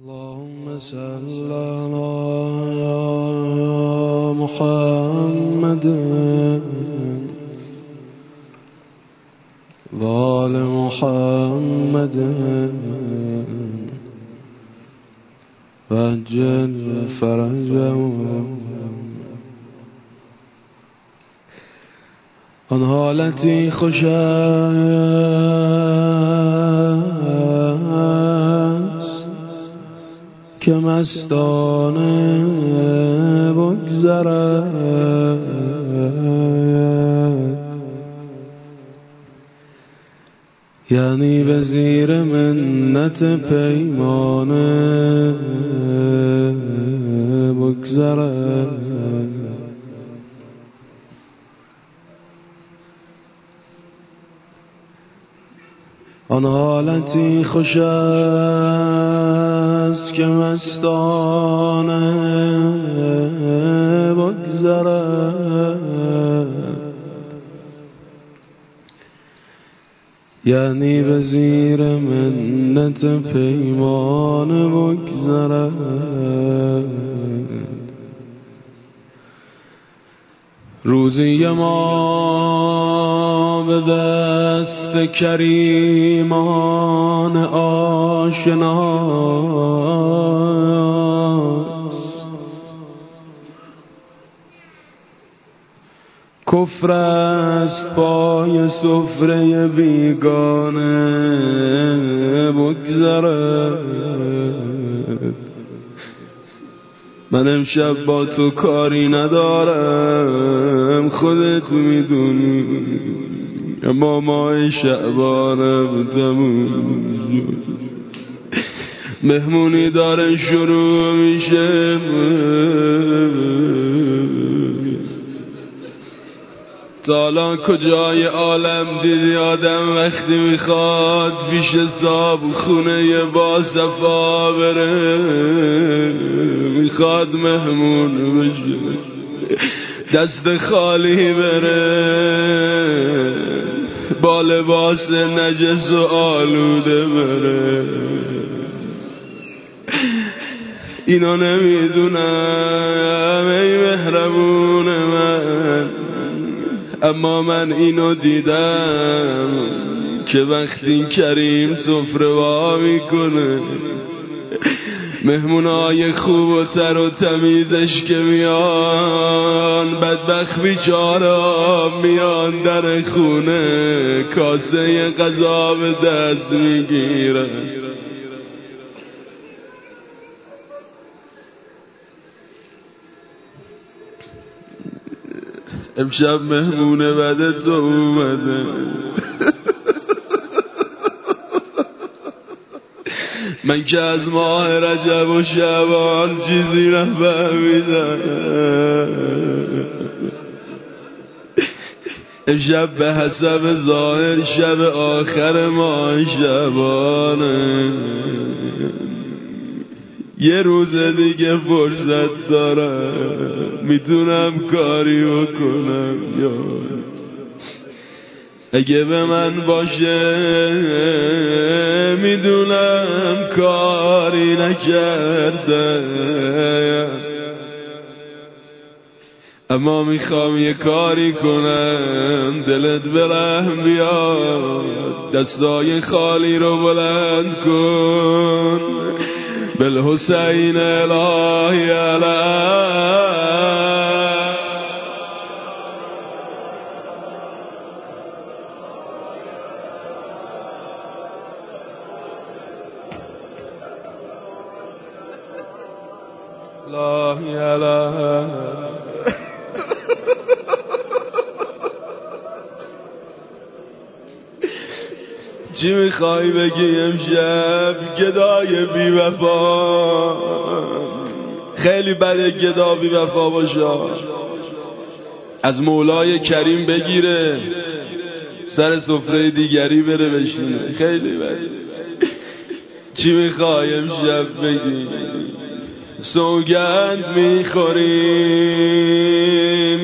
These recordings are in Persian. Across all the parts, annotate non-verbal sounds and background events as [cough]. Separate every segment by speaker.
Speaker 1: اللهم صل على محمد. وعلى محمد. وأجل فرجه عن حالتي خشايا. مستانه بگذرد یعنی به زیر منت پیمانه بگذرد آن حالتی خوش است که مستانه بگذرد. یعنی به زیر منت پیمان بگذرد. روزی ما به دست کریمان آشناست کفر است پای سفره بیگانه بگذرد من امشب با تو کاری ندارم. خودت می‌دونی. اما ماه شعبانم تموم مهمونی داره شروع میشه. تالا کجای عالم دیدی آدم وقتی می‌خواد پیش صاحب خونه با صفا بره. می‌خواد مهمون بشه. دست خالی بره. با لباس نجس و آلوده بره. اینا نمی‌دونم ای مهربون من. اما من اینو دیدم که وقتی کریم سفره وا می‌کنه مهمونای خوب و تر و تمیزش که میان بدبخت بیچاره میان در خونه کاسه غذا به دست می‌گیرن امشب مهمونه بده تو اومده. [laughs] من که از ماه رجب و شبان چیزی نفهمیدم. امشب به حسب ظاهر شب آخر ماه شبانه. یه روز دیگه فرصت دارم. می‌تونم کاری بکنم. یا اگه به من باشه می‌دونم کاری نکرده. اما می‌خوام یه کاری کنم دلت برهم بیاد دستای خالی رو بلند کن. بالحسین الهی علی الهی علی [laughs] چی می‌خوای بگی امشب؟ گدای بی وفا خیلی بده گدا بی وفا باشه. از مولای کریم بگیره. سر سفره دیگری بره بشینه. خیلی بده. چی می‌خوای امشب بگی؟ سوگند می‌خوریم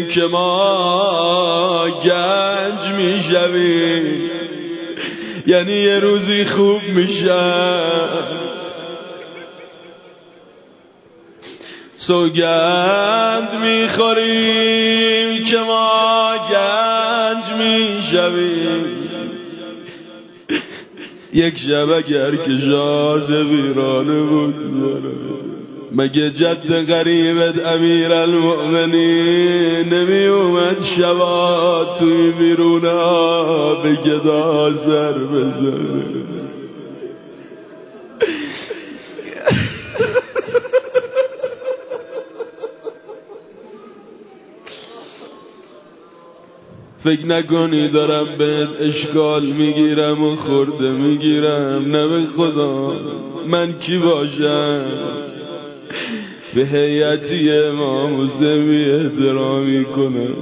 Speaker 1: که ما گنج می‌شویم. یعنی یه روزی خوب میشن سوگند می‌خوریم که ما گنج می‌شویم. یک شب اگر که شاز ویرانه بگذاره مگه جد غریبت امیر المؤمنین نمی اومد شبا توی بیرونا به گدا سر بزنه؟ فکر نکنی دارم بهت اشکال می‌گیرم و خورده می‌گیرم. نه به خدا من کی باشم؟ به هیئتی امام حسین احترامی کنم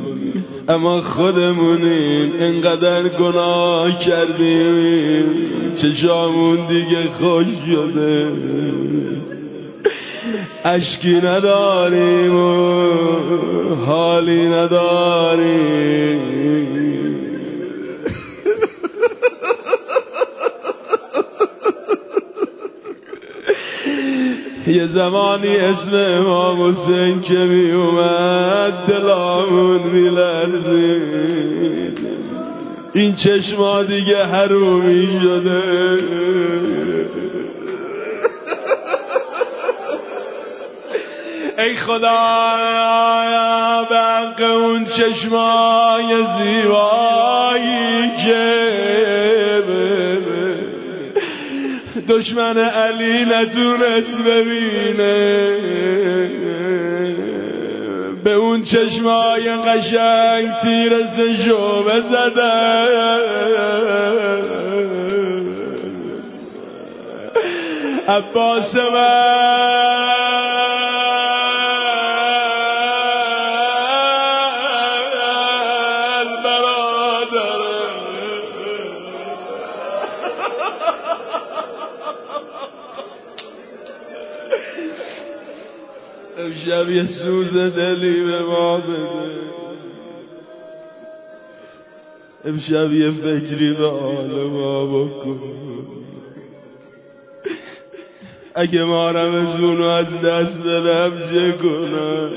Speaker 1: اما خودمونیم انقدر گناه کردیم. چشامون دیگه خوش شده. اشکی نداریم و حالی نداریم. یه زمانی اسم امام حسین که می اومد دلامون می این چشما دیگه حرومی شده. ای خدا به حق اون چشمای زیبایی که دشمن علی نتونست ببینه. به اون چشمای قشنگ تیر سشو بزدن عباس من. امشب یه سوز دلی به ما بده. امشب یه فکری به حال ما بکن. اگه ما رمزونو از دست دادم چه کنم؟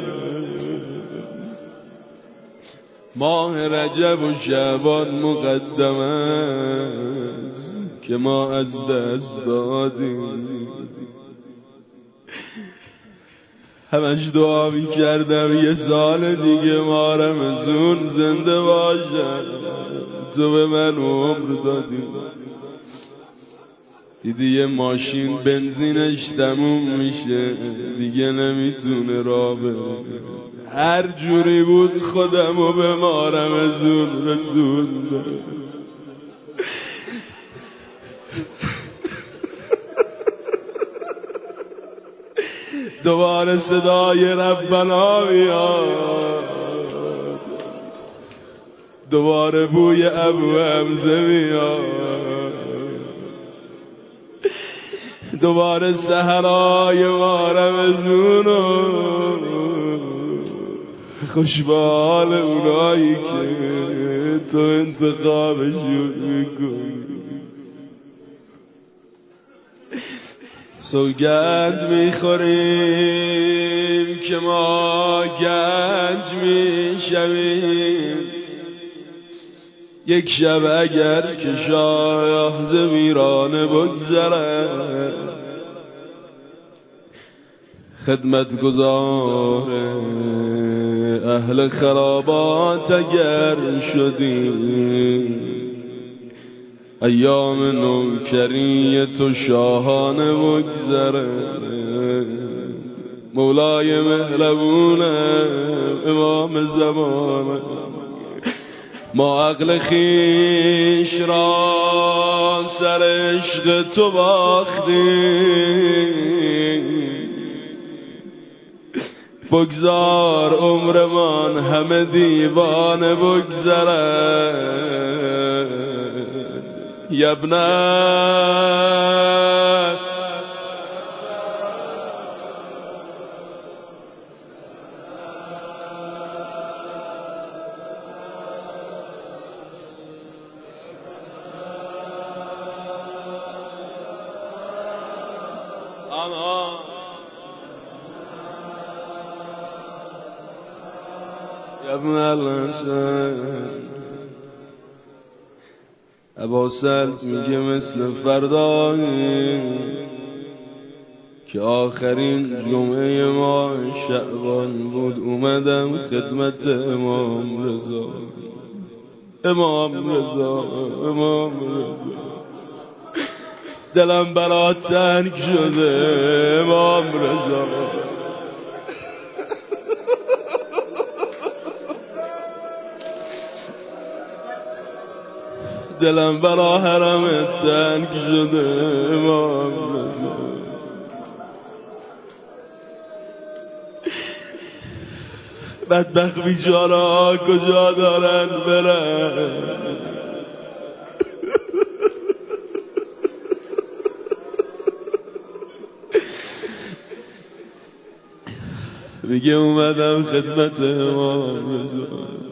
Speaker 1: ماه رجب و شعبان مقدم است که ما از دست دادیم. همش دعا می کردم یه سال دیگه ما رمزون زنده باشم تو به من عمر دادی. دیدی یه ماشین بنزینش تموم میشه دیگه نمی‌تونه را بره. هر جوری بود خودم و به ما رمزون رسوندم دوباره صدای ربنا میاد دوباره بوی ابو همزه میاد دوباره سهرای مارمزون و خوشبال اونایی که تو انتخابشون می‌کنی. سوگند می‌خوریم که ما گنج می‌شویم. یک شب اگر که شاه زمیرانه بگذره خدمت گذار اهل خرابات اگر شدیم. ایام نوکری تو شاهانه مگذره مولای مهربونه امام زمانه ما عقل خیش را سر عشق تو باختیم. بگذار عمرمان همه دیوانه بگذره. يا بنات آه، آه. يا ابن الإنسان. عباسل میگه مثل فردایی که آخرین جمعه ما شعبان بود. اومدم خدمت امام رضا. امام رضا امام رضا. دلم برات تنگ شده امام رضا. دلم برا حرم تنگ شده امام رضا بدبخت بیچارا کجا دارن برن؟ میگه اومدم خدمت امام رضا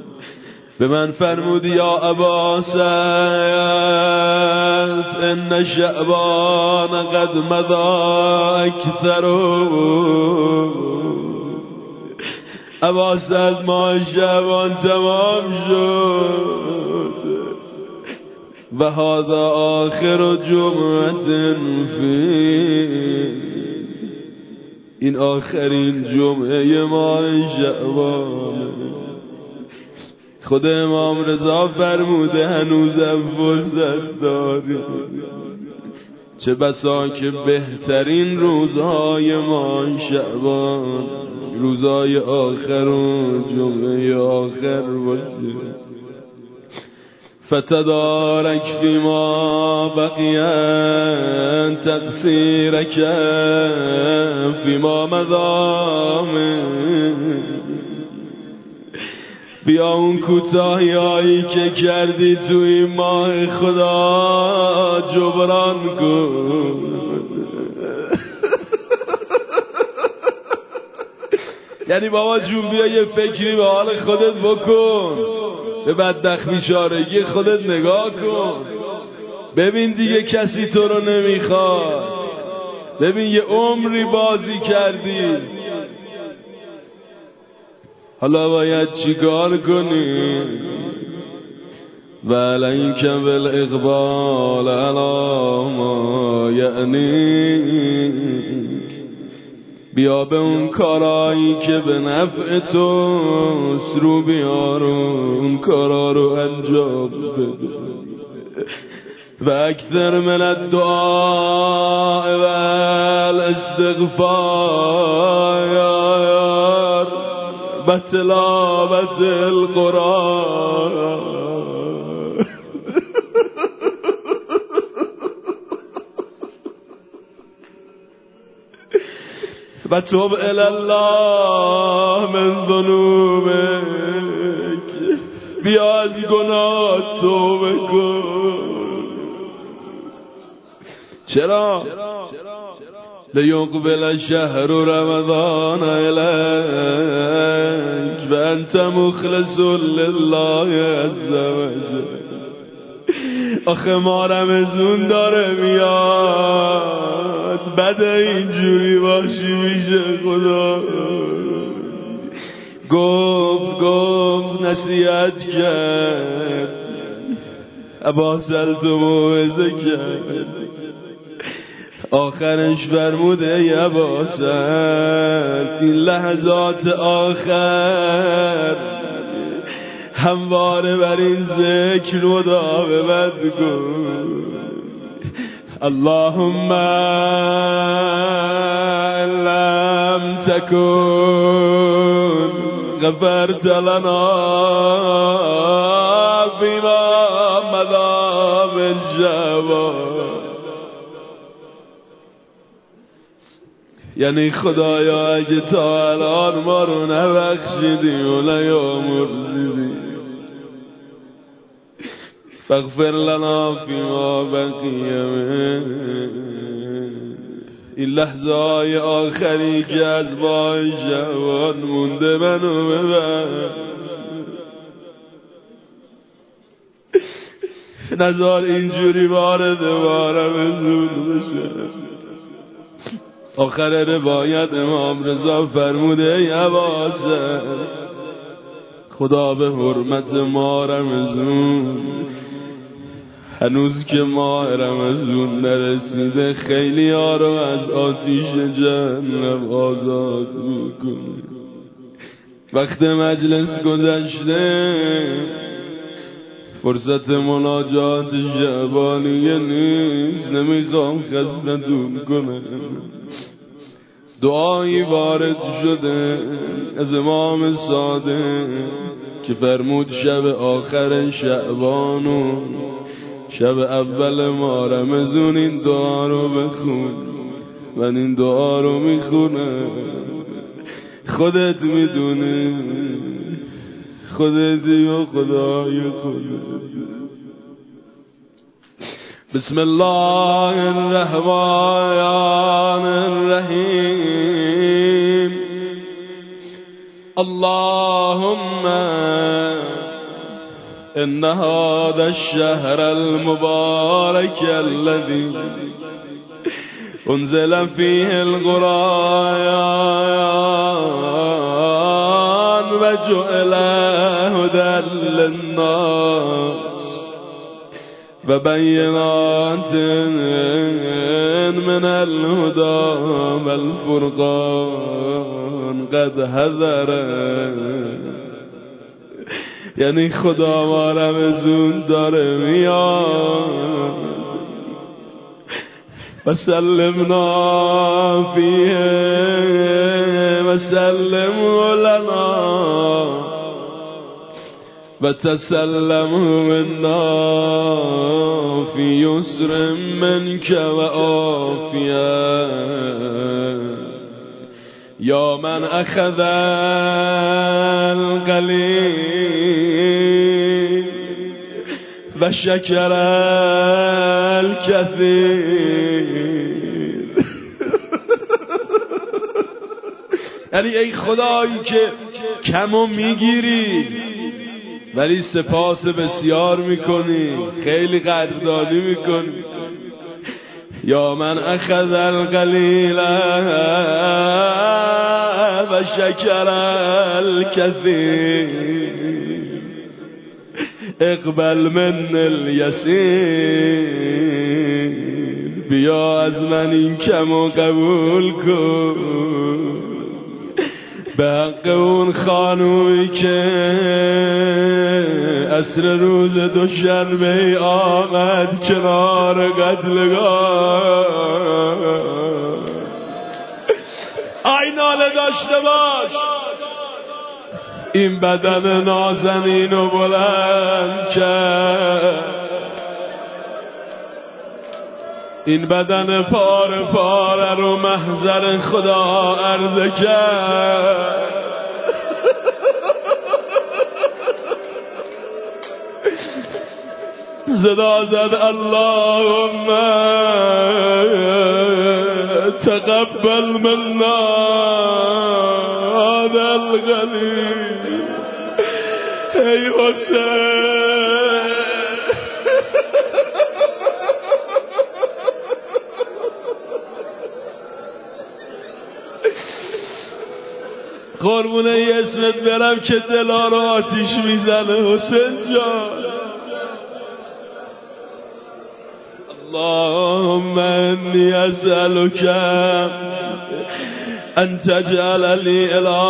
Speaker 1: به من فرمود یا ابا سعد ان شعبان قد مضا اکثر ابا سعد ما شعبان تمام شد. و هذا آخر جمعه فی. این آخرین جمعه ما شعبان خود امام رضا فرموده هنوزم فرصت داری. چه بسا که بهترین روزهای ما شعبان روزهای آخر و جمعه آخر باشه. فتدارک فی ما بقیان تقصیرک فی ما مدامه بیا اون کوتاهی هایی که کردی تو این ماه خدا جبران کن. یعنی بابا جون بیا یه فکری به حال خودت بکن. به بدبخت بیچارگی خودت نگاه کن. ببین دیگه کسی تو رو نمی‌خواد. ببین یه عمری بازی کردی. حالا باید چیکار کنی؟ ولیک بالاقبال علی ما یعنی بیا به اون کارایی که به نفع تو رو بیار اون کارا رو انجام بده. و اکثر من الدعاء و الاستغفار. و تلاوت القرآن. و توب الله من ذنوبک. بیا از گناه توبه کن. چرا؟ لیقبل شهر رمضان و انت مخلص لله عز وجل آخه ما رمزون داره میاد. بده اینجوری باشی میشه خدا. گفت گفت نصیحت کرد. عباسل تو موعظه کرد آخرش فرموده یباسد این لحظات آخر. همواره بر این ذکر مداومت کن اللهم لم تكن غفرت لنا بما مضى بالجواب یعنی خدایا اگه تا الان ما رو نبخشیدی و نیامرزیدی فاغفر لنا فیما بقیه این لحظه های آخری که از بای جوان مونده منو ببر نظار اینجوری وارد به زود بشه. آخر روایت امام رضا فرموده یواسه خدا به حرمت ما رمزون. هنوز که ماه رمزون نرسیده خیلی ها رو از آتیش جهنم آزاد می‌کنه وقت مجلس گذشته فرصت مناجات شعبانیه نیست نمی‌خوام خستتون کنه دعایی وارد شده از امام ساده که فرمود شب آخر شعبانو شب اول ما رمزون این دعا رو بخون من این دعا رو می‌خونه خودت می‌دونی خودتی و خدای خودت. بسم الله الرحمن الرحیم اللهم إن هذا الشهر المبارك الذي أنزل فيه القرآن وجعل هدى للناس. وبينات من الهدى والفرقان قد هذر یعنی خدا ما رمزون داره میاد. و سلمنا فیه و سلم لنا. و تسلم منا فی یسر منک و آفیه یا من اخذ القلیل و شکر الکثیر [laughs] یعنی ای خدایی که کمو می‌گیری ولی سپاس بسیار می‌کنی. خیلی قدردانی می‌کنی. یا من اخذ القلیل و شکر الكثير اقبل من الیسیر. بیا از من این کم قبول کن. به حق اون خانوی که اصر روز دوشنبه آمد کنار قتلگاه. آی داشته باش. این بدن نازنین و بلند کرد. این بدن پار پاره رو محضر خدا عرض کرد. زد اللهم تقبل منا هذا الغني. ای حسین. قربونه اسمت برم که دلا رو آتیش می‌زنه. حسین جان. اللهم إني أسألك أن تجعل لي إلى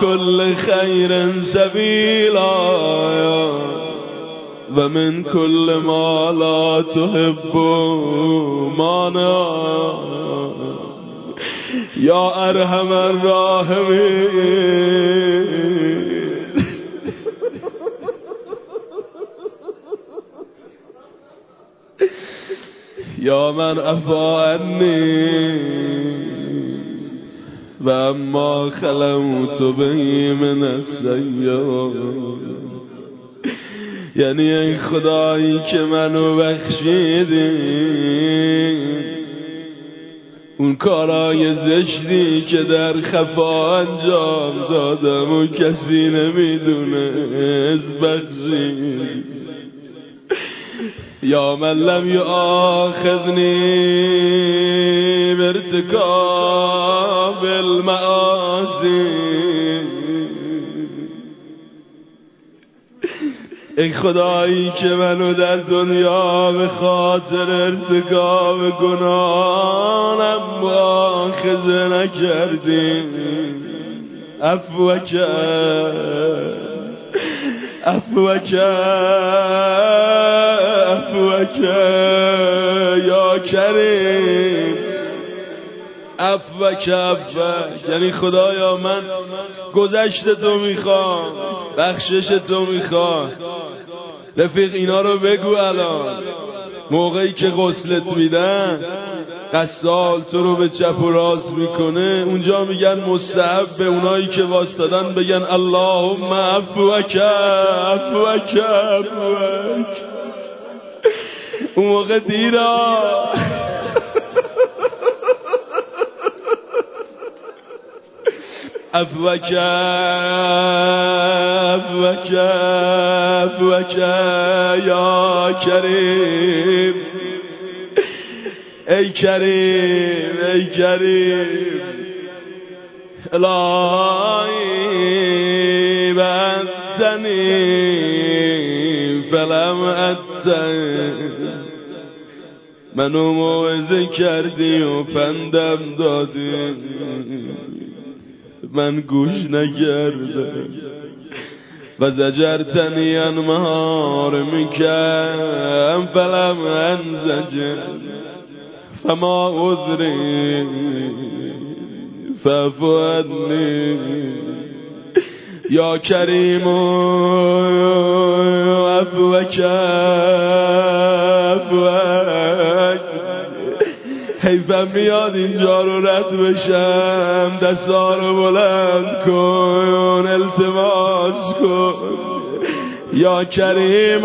Speaker 1: كل خير سبيلا ومن كل ما لا تحب مانا. يا أرحم الراحمين. یا من افا و اما خلوت بهی من یعنی این خدایی که منو بخشیدی اون کارای زشتی که در خفا انجام دادم و کسی نمی‌دونه از بخشید یا من لم يؤاخذني بارتكاب المعاصي ای خدایی که منو در دنیا به خاطر ارتکاب گناهانم مؤاخذه نکردی. افو کرد افو یا کریم. افوک افوک یعنی خدایا من گذشت تو می‌خوام بخشش تو می‌خوام. رفیق اینا رو بگو الان. موقعی که غسلت میدن قصال تو رو به چپ و راست می‌کنه. اونجا میگن مستحب به اونایی که واستادن بگن اللهم افوک افوک افوک اون موقع دیرا افوک افوک افوک یا کریم. ای کریم ای کریم الهی بندنی فلم اتن منو موعظه کردی و پندم دادی. من گوش نکردم. و زجرتنی انمهار میکم فلم انزجر. فما عذری. ففودنی یا کریم افوک افوک حیفم میاد اینجا رو رد بشم. دستا رو بلند کن التماس کن. یا کریم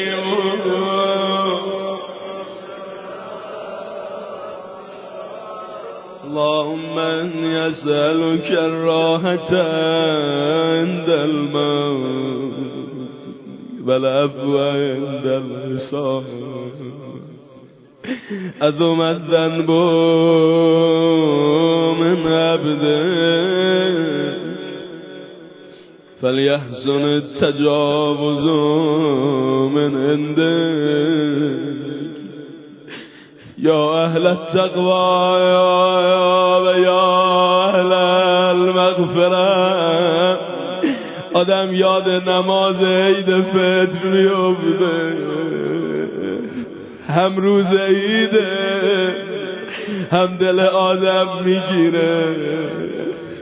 Speaker 1: اللهم اني اسالك الراحه عند الموت والعفو عند الحساب أذم الذنب من عبده فليحزن التجاوز من عندك يا أهل التقوى يا يا أهل المغفرة. آدم یاد نماز عید فطر میفته هم روز عیده هم دل آدم می‌گیره.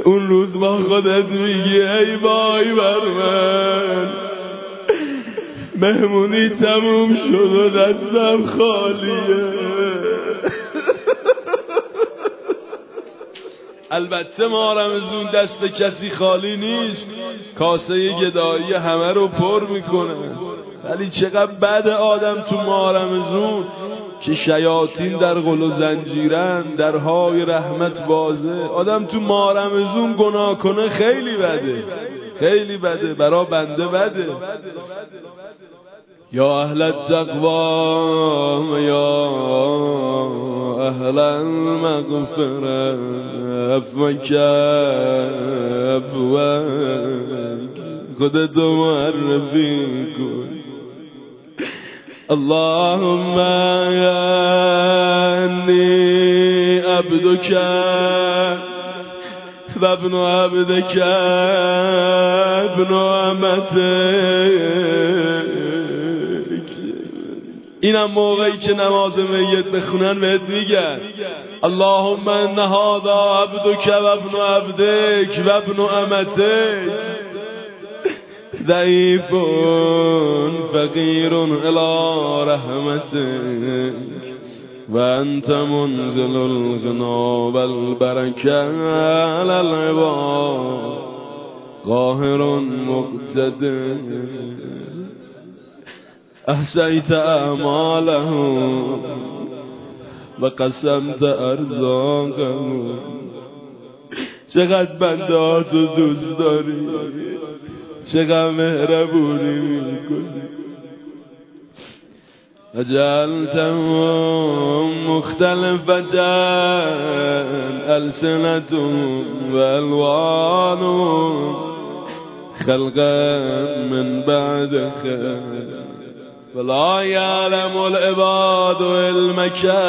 Speaker 1: اون روز با خودت میگی ای بای بر من مهمونی تموم شد و دستم خالیه. البته ما رمزون دست کسی خالی نیست. کاسه گدایی همه رو پر می‌کنه. ولی چقدر بد آدم تو مارمزون که شیاطین در غل و زنجیرن درهای رحمت بازه. آدم تو مارمزون گناه کنه خیلی بده. خیلی بده. برا بنده بده. یا اهل التقوا یا اهل المغفره افوک افوک خودتو معرفی کن اللهم انی عبدك و ابن عبدك ابن امتك اینم موقعی که نماز میت بخونن بهت میگن. اللهم ان هذا عبدك و ابن عبدك و ابن امتك ضعيف فقير إلى رحمتك وأنت منزل الغنى والبركة على العباد. قاهر مقتدر. احسیت اعمالهم و قسمت ارزاقهم چقدر بنده تو دوست داری چقدر مهربونی میکنی. اجعلتهم مختلفة ألسنتهم وألوانهم. خلقا من بعد خلق ولا يعلم العباد المكان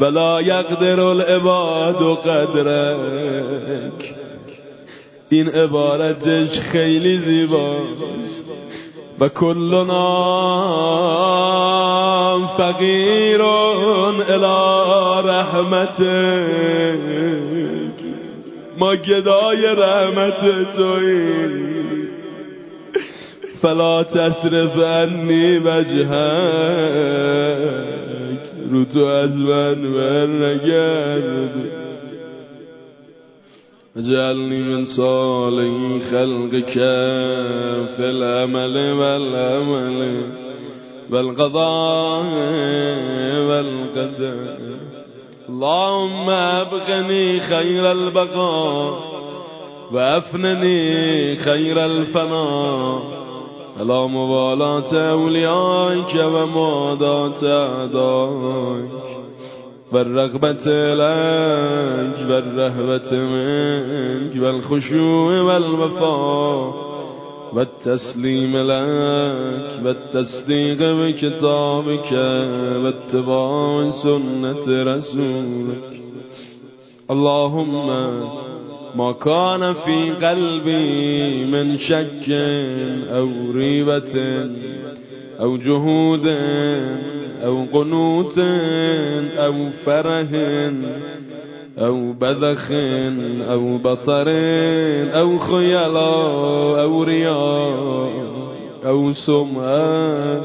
Speaker 1: ولا يقدر العباد قدرك. این عبارتش خیلی زیباست. و کلنا فقیر الى رحمتك ما گدای رحمت تویی. فلا تصرف عنی وجهک. رو تو از من ور نگرد اجعلنی من صالح خلقك في العمل والعمل والقضاء والقدر. اللهم ابقني خير البقاء وافنني خير الفناء الا موالات اولیائک و مادات اعدائک و الرغبت لك و الرهبت منك و الخشوع و التسلیم لك و التصدیق بکتابك و اتباع سنت رسولك اللهم ما كان في قلبي من شك أو ريبة أو جهود أو قنوت أو فره أو بذخ أو بطر أو خيلاء أو رياء أو سمعة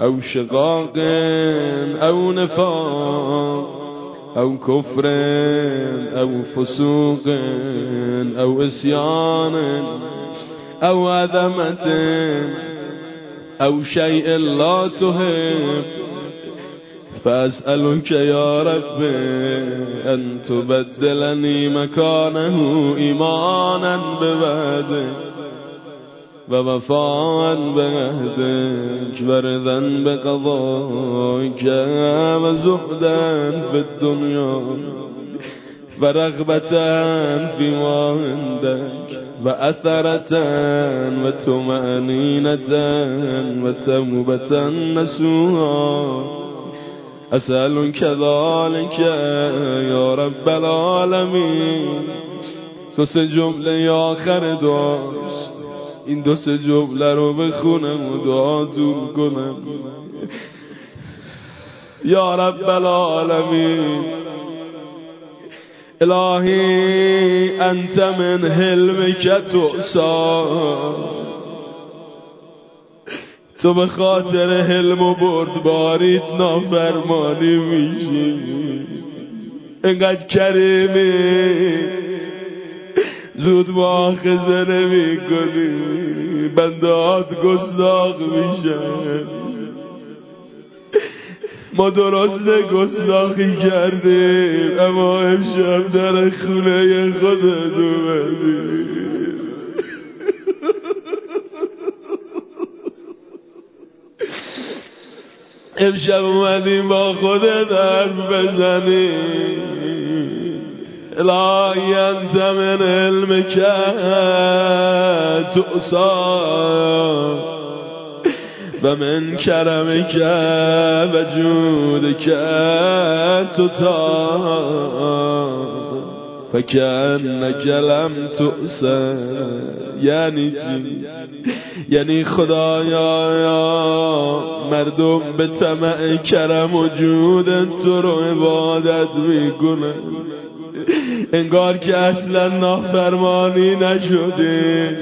Speaker 1: أو شقاق أو نفاق أو كفر أو فسوق أو إسيان أو عدمة أو شيء لا تهب فأسألك يا رب أن تبدلني مكانه إيمانا ببعده و وفاء بعهدك وردا بقضائك و زهدا في الدنيا و رغبة فيما عندك و اثرة و تمانينة و توبة نسوها. اسألك ذلك يا رب العالمين سه جمله آخر دعاست این دو سه جمله رو بخونم و دعاتون کنم. یا رب العالمین الهی انت من حلمک تؤسا. تو به خاطر حلم و بردباریت نافرمانی میشی. انقدر کریمی زود مؤاخذه نمی کنی بندات گستاخ میشن ما درست گستاخی کردیم اما امشب در خونه خودت اومدی. امشب اومدیم با خودت حرف بزنیم. لا انت من علمك تؤسى ومن كرمك وجودك تطا فكأنك لم تؤسى یعنی چی؟ یعنی خدایا مردم به طمع کرم و جودت تو رو عبادت می‌کنن. انگار که اصلا نافرمانی نشده.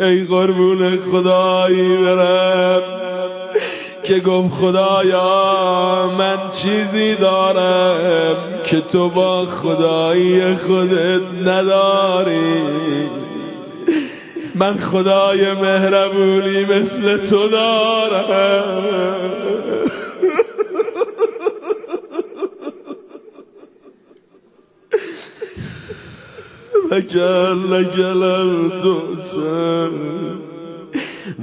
Speaker 1: ای قربون خدایی برم که گفت خدایا من چیزی دارم که تو با خدایی خودت نداری. من خدای مهربونی مثل تو دارم. لگل لگل دوسن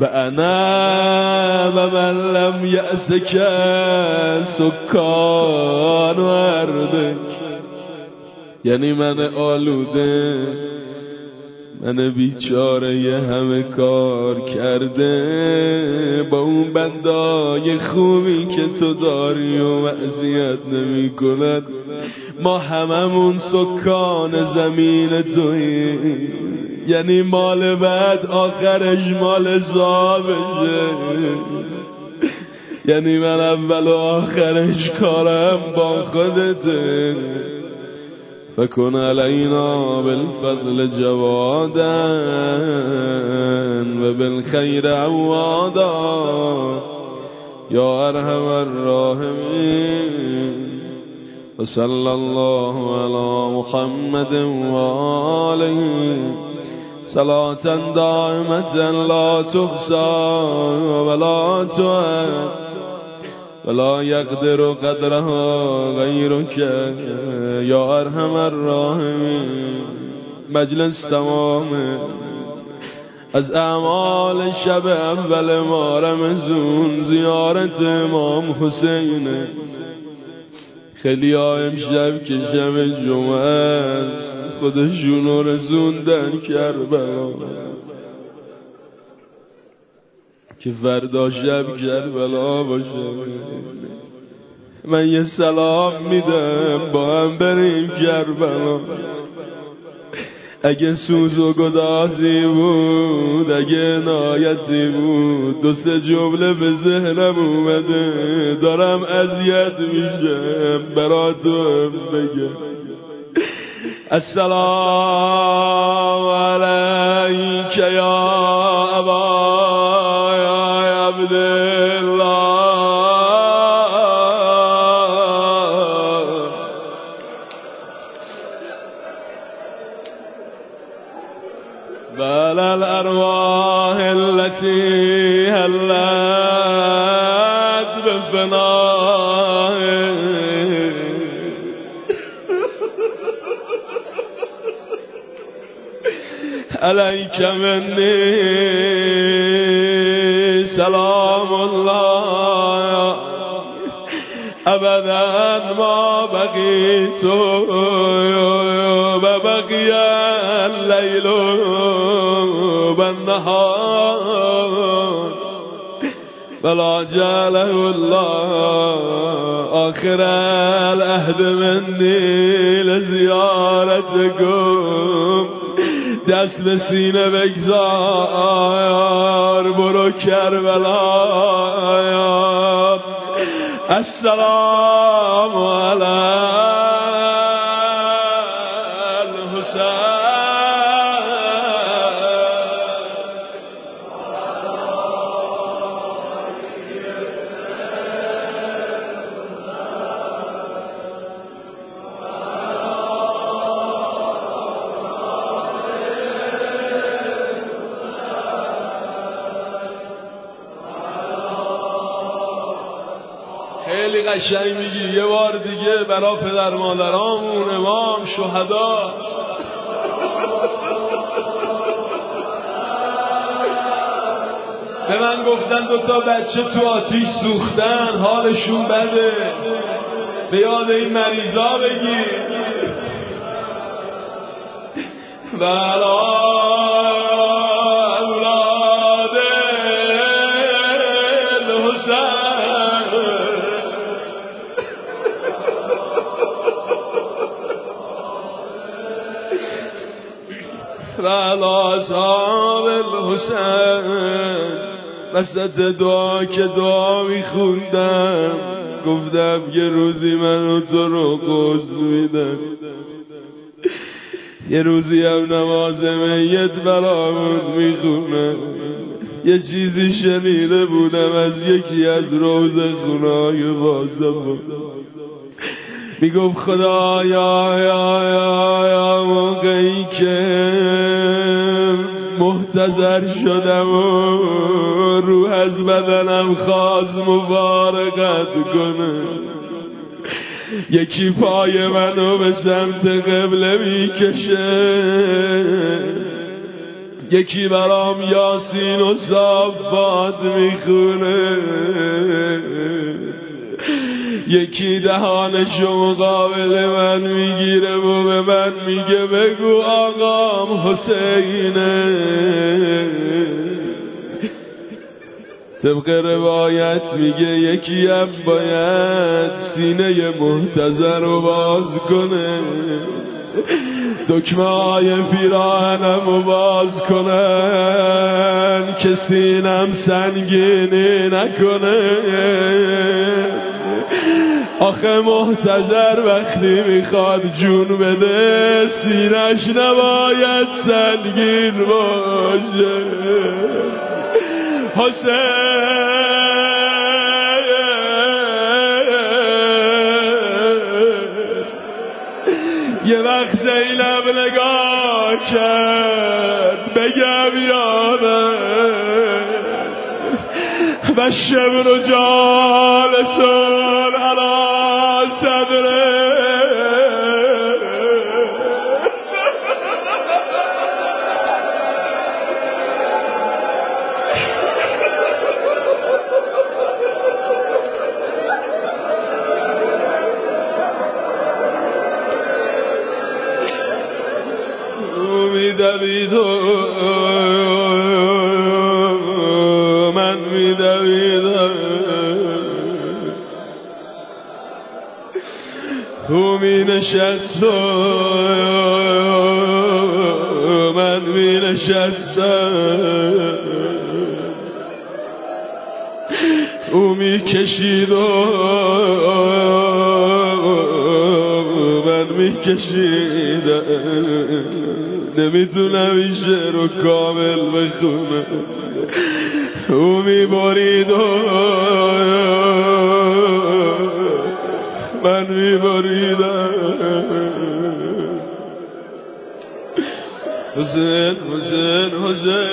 Speaker 1: و انا و من لم یأسک سکان و یعنی من آلوده من بیچاره همه کار کرده. با اون بندای خوبی که تو داری و معذیت نمی کند. ما هممون سکان زمین توی یعنی مال بعد آخرش مال زابشه. یعنی من اول و آخرش کارم با خودته. فكن علينا بالفضل جوادا وبالخير عوادا يا أرحم الراحمين وصلى الله على محمد وآله صلاة دائمة لا تحصى ولا تعد ولا يقدر قدرها غيرك يا ارحم الراحمين مجلس تمامه از اعمال شب اول ما رمزون زیارت امام حسینه. خیلی ها امشب که شب جمعه است. خودشون رو رزوندن کربلا. که فردا شب کربلا باشه. من یه سلام میدم با هم بریم کربلا. اگه سوز و گدازی بود اگه نایتی بود دو سه جمله به ذهنم اومده دارم اذیت میشم برا تو بگم السلام علیک یا ابا عليك مني. سلام الله. أبدا ما بقيت. وبقي الليل والنهار. فلا جعله الله آخر العهد مني لزيارتكم. دست به سینه بگذار برو کربلا. السلام علیکم. قشنگ میگی. یه بار دیگه برا پدر مادرامون امام شهدا. به من گفتن دو تا بچه تو آتیش سوختن حالشون بده. به یاد این مریضا بگی بلا الحسین وسط دعا که دعا میخوندم. گفتم یه روزی من تو رو قصد میدم. یه روزی هم نماز میت برامون می‌خونم. یه چیزی شنیده بودم از یکی از روز خونای بازم می‌گفت خدا یا یا یا موقعی که محتظر شدم و روح از بدنم خواست مبارکت کنه. یکی پای منو به سمت قبله می‌کشه. یکی برام یاسین و صافات می‌خونه. یکی دهانشو مقابل من می‌گیره و به من میگه بگو آقام حسینه. طبق روایت میگه یکی هم باید سینه محتضر رو باز کنه. دکمه های پیراهنم رو باز کنن که سینم سنگینی نکنه. آخه محتضر وقتی می‌خواد جون بده سینش نباید سنگین باشه. حسین. یه وقت زینب نگاه کرد بگم یادم و شبر و جالسون علا صدره. کشیدم نمی‌تونم این شعر رو کامل بخونم. او میبارید و من میباریدم حسین حسین حسین.